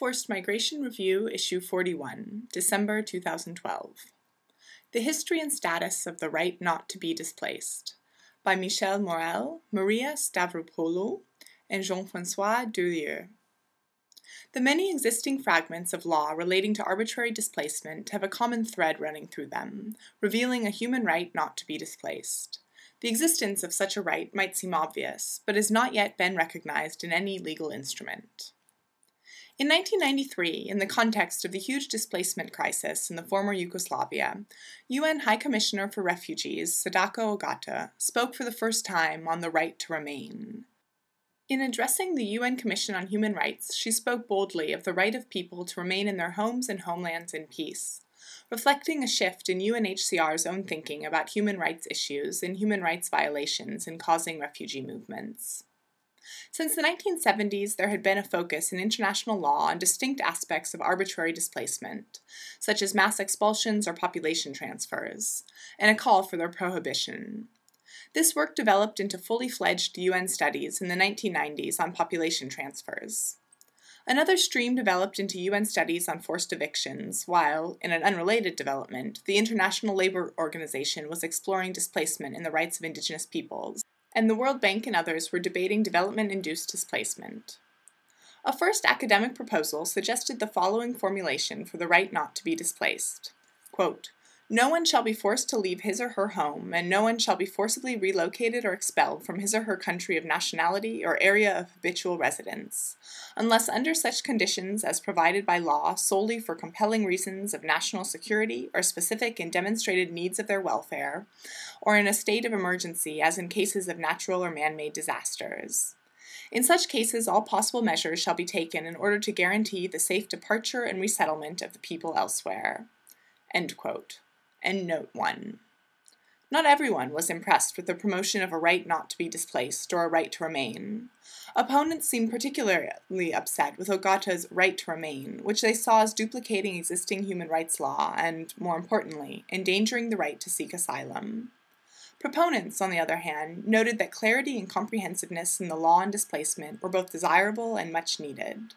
Forced Migration Review, Issue 41, December 2012. The History and Status of the Right Not to Be Displaced by Michèle Morel, Maria Stavropoulou, and Jean Francois Durieux. The many existing fragments of law relating to arbitrary displacement have a common thread running through them, revealing a human right not to be displaced. The existence of such a right might seem obvious, but has not yet been recognized in any legal instrument. In 1993, in the context of the huge displacement crisis in the former Yugoslavia, UN High Commissioner for Refugees Sadako Ogata spoke for the first time on the right to remain. In addressing the UN Commission on Human Rights, she spoke boldly of the right of people to remain in their homes and homelands in peace, reflecting a shift in UNHCR's own thinking about human rights issues and human rights violations in causing refugee movements. Since the 1970s, there had been a focus in international law on distinct aspects of arbitrary displacement, such as mass expulsions or population transfers, and a call for their prohibition. This work developed into fully fledged UN studies in the 1990s on population transfers. Another stream developed into UN studies on forced evictions, while, in an unrelated development, the International Labour Organization was exploring displacement and the rights of Indigenous peoples, and the World Bank and others were debating development induced displacement. A first academic proposal suggested the following formulation for the right not to be displaced Quote, no one shall be forced to leave his or her home, and no one shall be forcibly relocated or expelled from his or her country of nationality or area of habitual residence, unless under such conditions as provided by law solely for compelling reasons of national security or specific and demonstrated needs of their welfare, or in a state of emergency as in cases of natural or man made disasters. In such cases, all possible measures shall be taken in order to guarantee the safe departure and resettlement of the people elsewhere. End quote and Note 1. Not everyone was impressed with the promotion of a right not to be displaced or a right to remain. Opponents seemed particularly upset with Ogata's right to remain, which they saw as duplicating existing human rights law and, more importantly, endangering the right to seek asylum. Proponents, on the other hand, noted that clarity and comprehensiveness in the law on displacement were both desirable and much needed.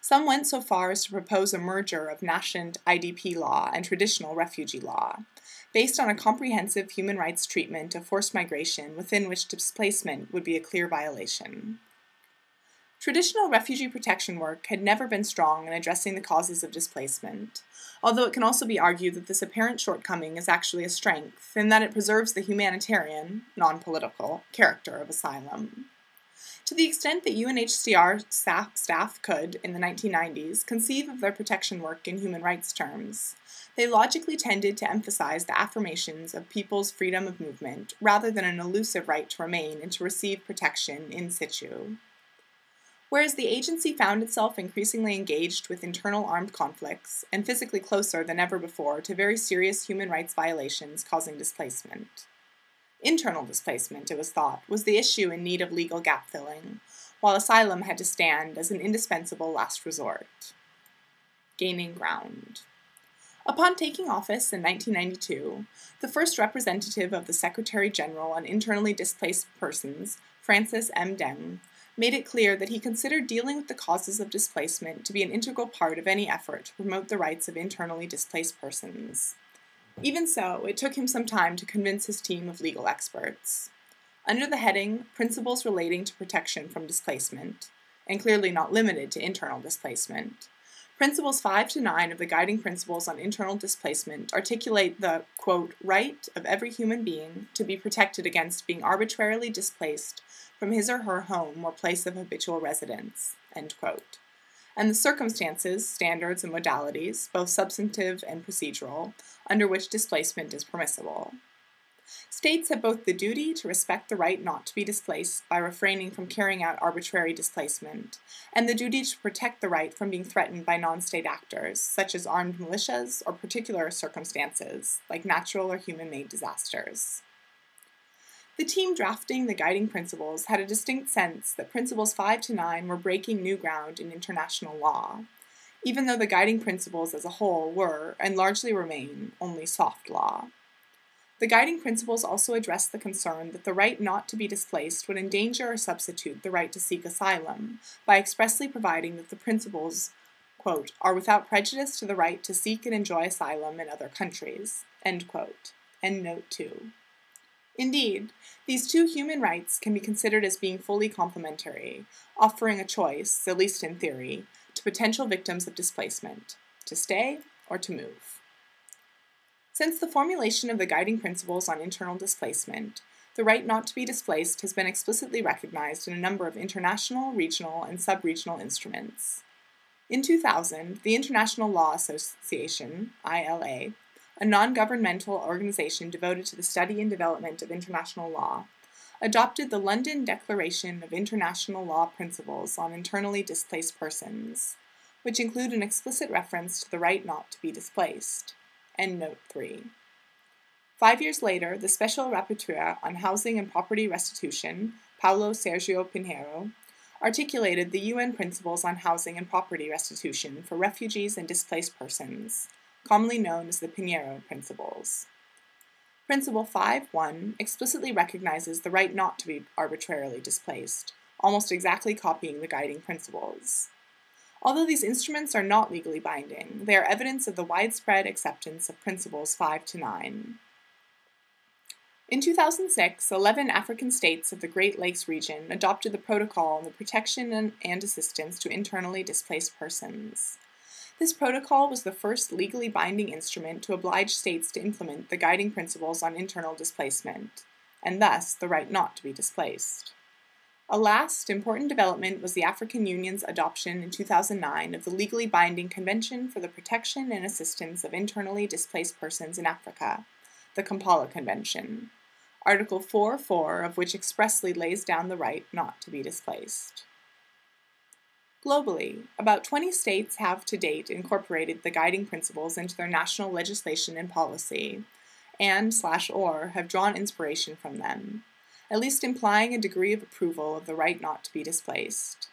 Some went so far as to propose a merger of nascent IDP law and traditional refugee law, based on a comprehensive human rights treatment of forced migration within which displacement would be a clear violation. Traditional refugee protection work had never been strong in addressing the causes of displacement, although it can also be argued that this apparent shortcoming is actually a strength in that it preserves the humanitarian, non political, character of asylum. To the extent that UNHCR staff, could, in the 1990s, conceive of their protection work in human rights terms, they logically tended to emphasize the affirmations of people's freedom of movement rather than an elusive right to remain and to receive protection in situ. Whereas the agency found itself increasingly engaged with internal armed conflicts and physically closer than ever before to very serious human rights violations causing displacement. Internal displacement, it was thought, was the issue in need of legal gap filling, while asylum had to stand as an indispensable last resort. Gaining ground. Upon taking office in 1992, the first representative of the Secretary General on Internally Displaced Persons, Francis M. Deng, made it clear that he considered dealing with the causes of displacement to be an integral part of any effort to promote the rights of internally displaced persons. Even so, it took him some time to convince his team of legal experts. Under the heading Principles Relating to Protection from Displacement, and clearly not limited to internal displacement, Principles 5 to 9 of the Guiding Principles on Internal Displacement articulate the, quote, right of every human being to be protected against being arbitrarily displaced from his or her home or place of habitual residence, end quote and the circumstances, standards, and modalities, both substantive and procedural, under which displacement is permissible. States have both the duty to respect the right not to be displaced by refraining from carrying out arbitrary displacement, and the duty to protect the right from being threatened by non state actors, such as armed militias or particular circumstances, like natural or human made disasters. The team drafting the guiding principles had a distinct sense that Principles 5 to 9 were breaking new ground in international law, even though the guiding principles as a whole were, and largely remain, only soft law. The guiding principles also address the concern that the right not to be displaced would endanger or substitute the right to seek asylum by expressly providing that the principles quote, are without prejudice to the right to seek and enjoy asylum in other countries, end quote. End note 2. Indeed, these two human rights can be considered as being fully complementary, offering a choice, at least in theory, to potential victims of displacement to stay or to move. Since the formulation of the guiding principles on internal displacement, the right not to be displaced has been explicitly recognized in a number of international, regional, and sub regional instruments. In 2000, the International Law Association, ILA, a non governmental organization devoted to the study and development of international law, adopted the London Declaration of International Law Principles on Internally Displaced Persons, which include an explicit reference to the right not to be displaced. End note 3. Five years later, the Special Rapporteur on Housing and Property Restitution, Paulo Sergio Pinheiro, articulated the UN Principles on Housing and Property Restitution for Refugees and Displaced Persons, commonly known as the Pinheiro Principles. Principle 5.1 explicitly recognizes the right not to be arbitrarily displaced, almost exactly copying the guiding principles. Although these instruments are not legally binding, they are evidence of the widespread acceptance of principles 5 to 9. In 2006, 11 African states of the Great Lakes region adopted the Protocol on the Protection and Assistance to Internally Displaced Persons. This protocol was the first legally binding instrument to oblige states to implement the guiding principles on internal displacement, and thus the right not to be displaced. A last important development was the African Union's adoption in 2009 of the legally binding Convention for the Protection and Assistance of Internally Displaced Persons in Africa, the Kampala Convention, Article 4.4 of which expressly lays down the right not to be displaced. Globally, about 20 states have to date incorporated the guiding principles into their national legislation and policy, and slash or have drawn inspiration from them, at least implying a degree of approval of the right not to be displaced.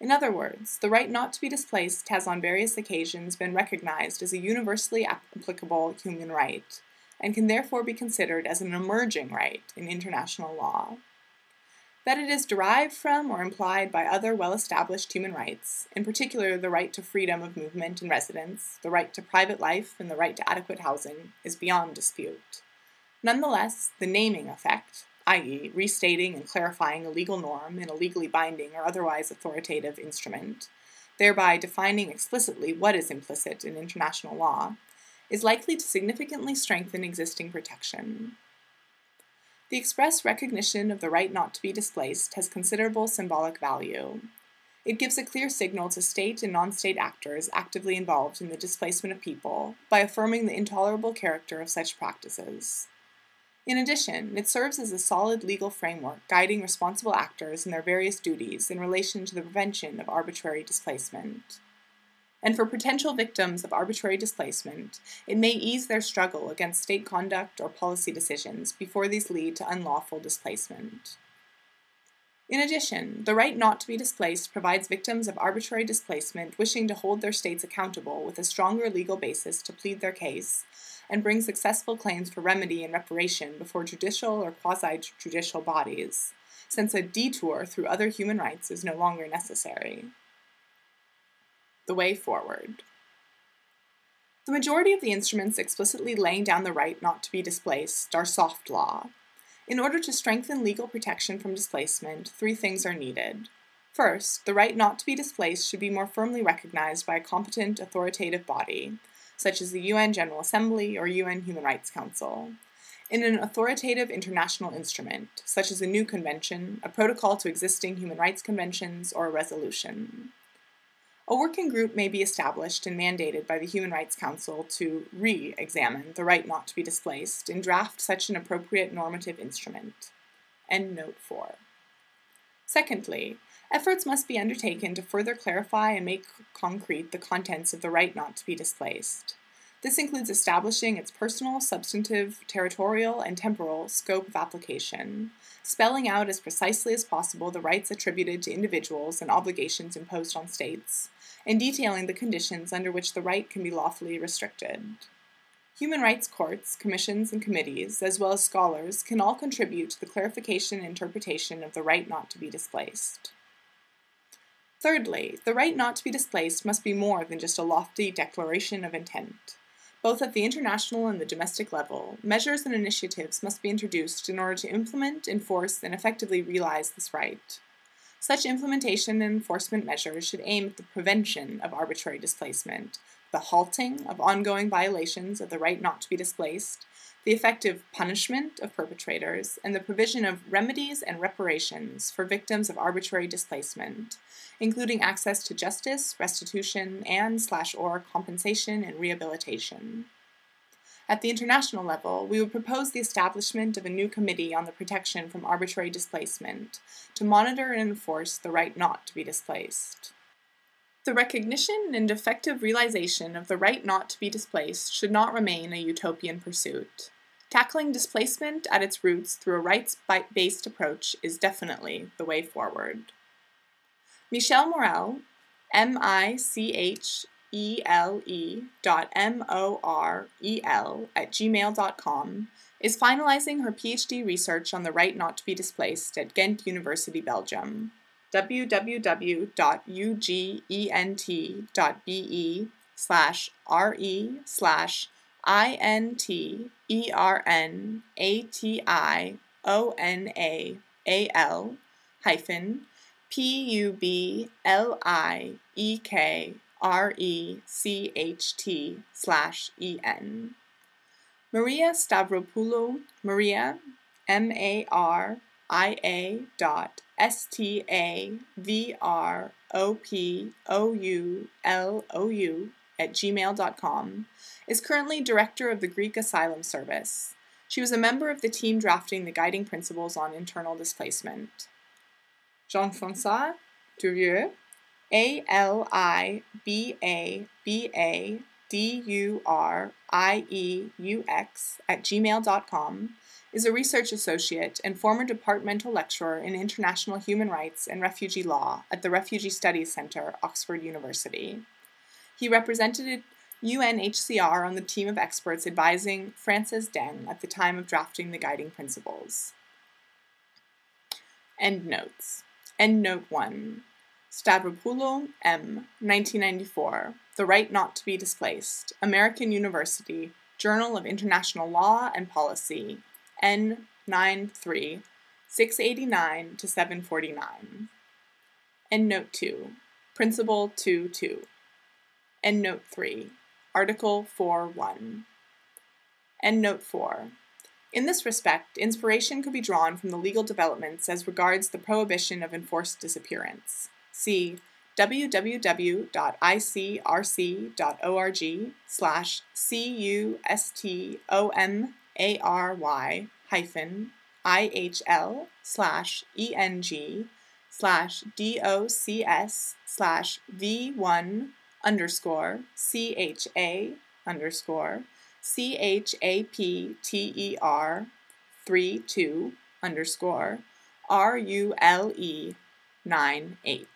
In other words, the right not to be displaced has on various occasions been recognized as a universally applicable human right, and can therefore be considered as an emerging right in international law. That it is derived from or implied by other well established human rights, in particular the right to freedom of movement and residence, the right to private life, and the right to adequate housing, is beyond dispute. Nonetheless, the naming effect, i.e., restating and clarifying a legal norm in a legally binding or otherwise authoritative instrument, thereby defining explicitly what is implicit in international law, is likely to significantly strengthen existing protection. The express recognition of the right not to be displaced has considerable symbolic value. It gives a clear signal to state and non state actors actively involved in the displacement of people by affirming the intolerable character of such practices. In addition, it serves as a solid legal framework guiding responsible actors in their various duties in relation to the prevention of arbitrary displacement and for potential victims of arbitrary displacement, it may ease their struggle against state conduct or policy decisions before these lead to unlawful displacement. In addition, the right not to be displaced provides victims of arbitrary displacement wishing to hold their states accountable with a stronger legal basis to plead their case and bring successful claims for remedy and reparation before judicial or quasi judicial bodies, since a detour through other human rights is no longer necessary the way forward. The majority of the instruments explicitly laying down the right not to be displaced are soft law. In order to strengthen legal protection from displacement, three things are needed. First, the right not to be displaced should be more firmly recognized by a competent authoritative body, such as the UN General Assembly or UN Human Rights Council, in an authoritative international instrument, such as a new convention, a protocol to existing human rights conventions, or a resolution. A working group may be established and mandated by the Human Rights Council to re examine the right not to be displaced and draft such an appropriate normative instrument. End note 4. Secondly, efforts must be undertaken to further clarify and make concrete the contents of the right not to be displaced. This includes establishing its personal, substantive, territorial, and temporal scope of application, spelling out as precisely as possible the rights attributed to individuals and obligations imposed on states, and detailing the conditions under which the right can be lawfully restricted. Human rights courts, commissions, and committees, as well as scholars, can all contribute to the clarification and interpretation of the right not to be displaced. Thirdly, the right not to be displaced must be more than just a lofty declaration of intent. Both at the international and the domestic level, measures and initiatives must be introduced in order to implement, enforce, and effectively realize this right. Such implementation and enforcement measures should aim at the prevention of arbitrary displacement, the halting of ongoing violations of the right not to be displaced, the effective punishment of perpetrators, and the provision of remedies and reparations for victims of arbitrary displacement, including access to justice, restitution, and slash or compensation and rehabilitation. At the international level, we would propose the establishment of a new committee on the protection from arbitrary displacement to monitor and enforce the right not to be displaced. The recognition and effective realization of the right not to be displaced should not remain a utopian pursuit. Tackling displacement at its roots through a rights based approach is definitely the way forward. Michèle Morel, M I C H E L E dot M O R E L at gmail.com, is finalizing her PhD research on the right not to be displaced at Ghent University, Belgium www.ugent.be slash re slash I-N-T-E-R-N-A-T-I-O-N-A-A-L hyphen P-U-B-L-I-E-K-R-E-C-H-T slash E-N. Maria Stavropoulou, Maria, M-A-R-I-A dot s t a v r o p o u l o u at gmail.com is currently director of the Greek Asylum Service. She was a member of the team drafting the guiding principles on internal displacement. Jean-François Durieux, A L I B A B A D U R I E U X at gmail.com is a research associate and former departmental lecturer in international human rights and refugee law at the Refugee Studies Center, Oxford University. He represented UNHCR on the team of experts advising Francis Deng at the time of drafting the guiding principles. Endnotes. Endnote 1. Stavropoulou, M., 1994. The Right Not to Be Displaced. American University. Journal of International Law and Policy. N93, 689 to 749. Endnote 2, Principle 2.2. Endnote 3, Article 4.1. Endnote 4. In this respect, inspiration could be drawn from the legal developments as regards the prohibition of enforced disappearance. See www.icrc.org slash C-U-S-T-O-M a-R-Y hyphen I-H-L slash E-N-G slash D-O-C-S slash V1 underscore C-H-A underscore C-H-A-P-T-E-R 3 2 underscore R-U-L-E 9 8.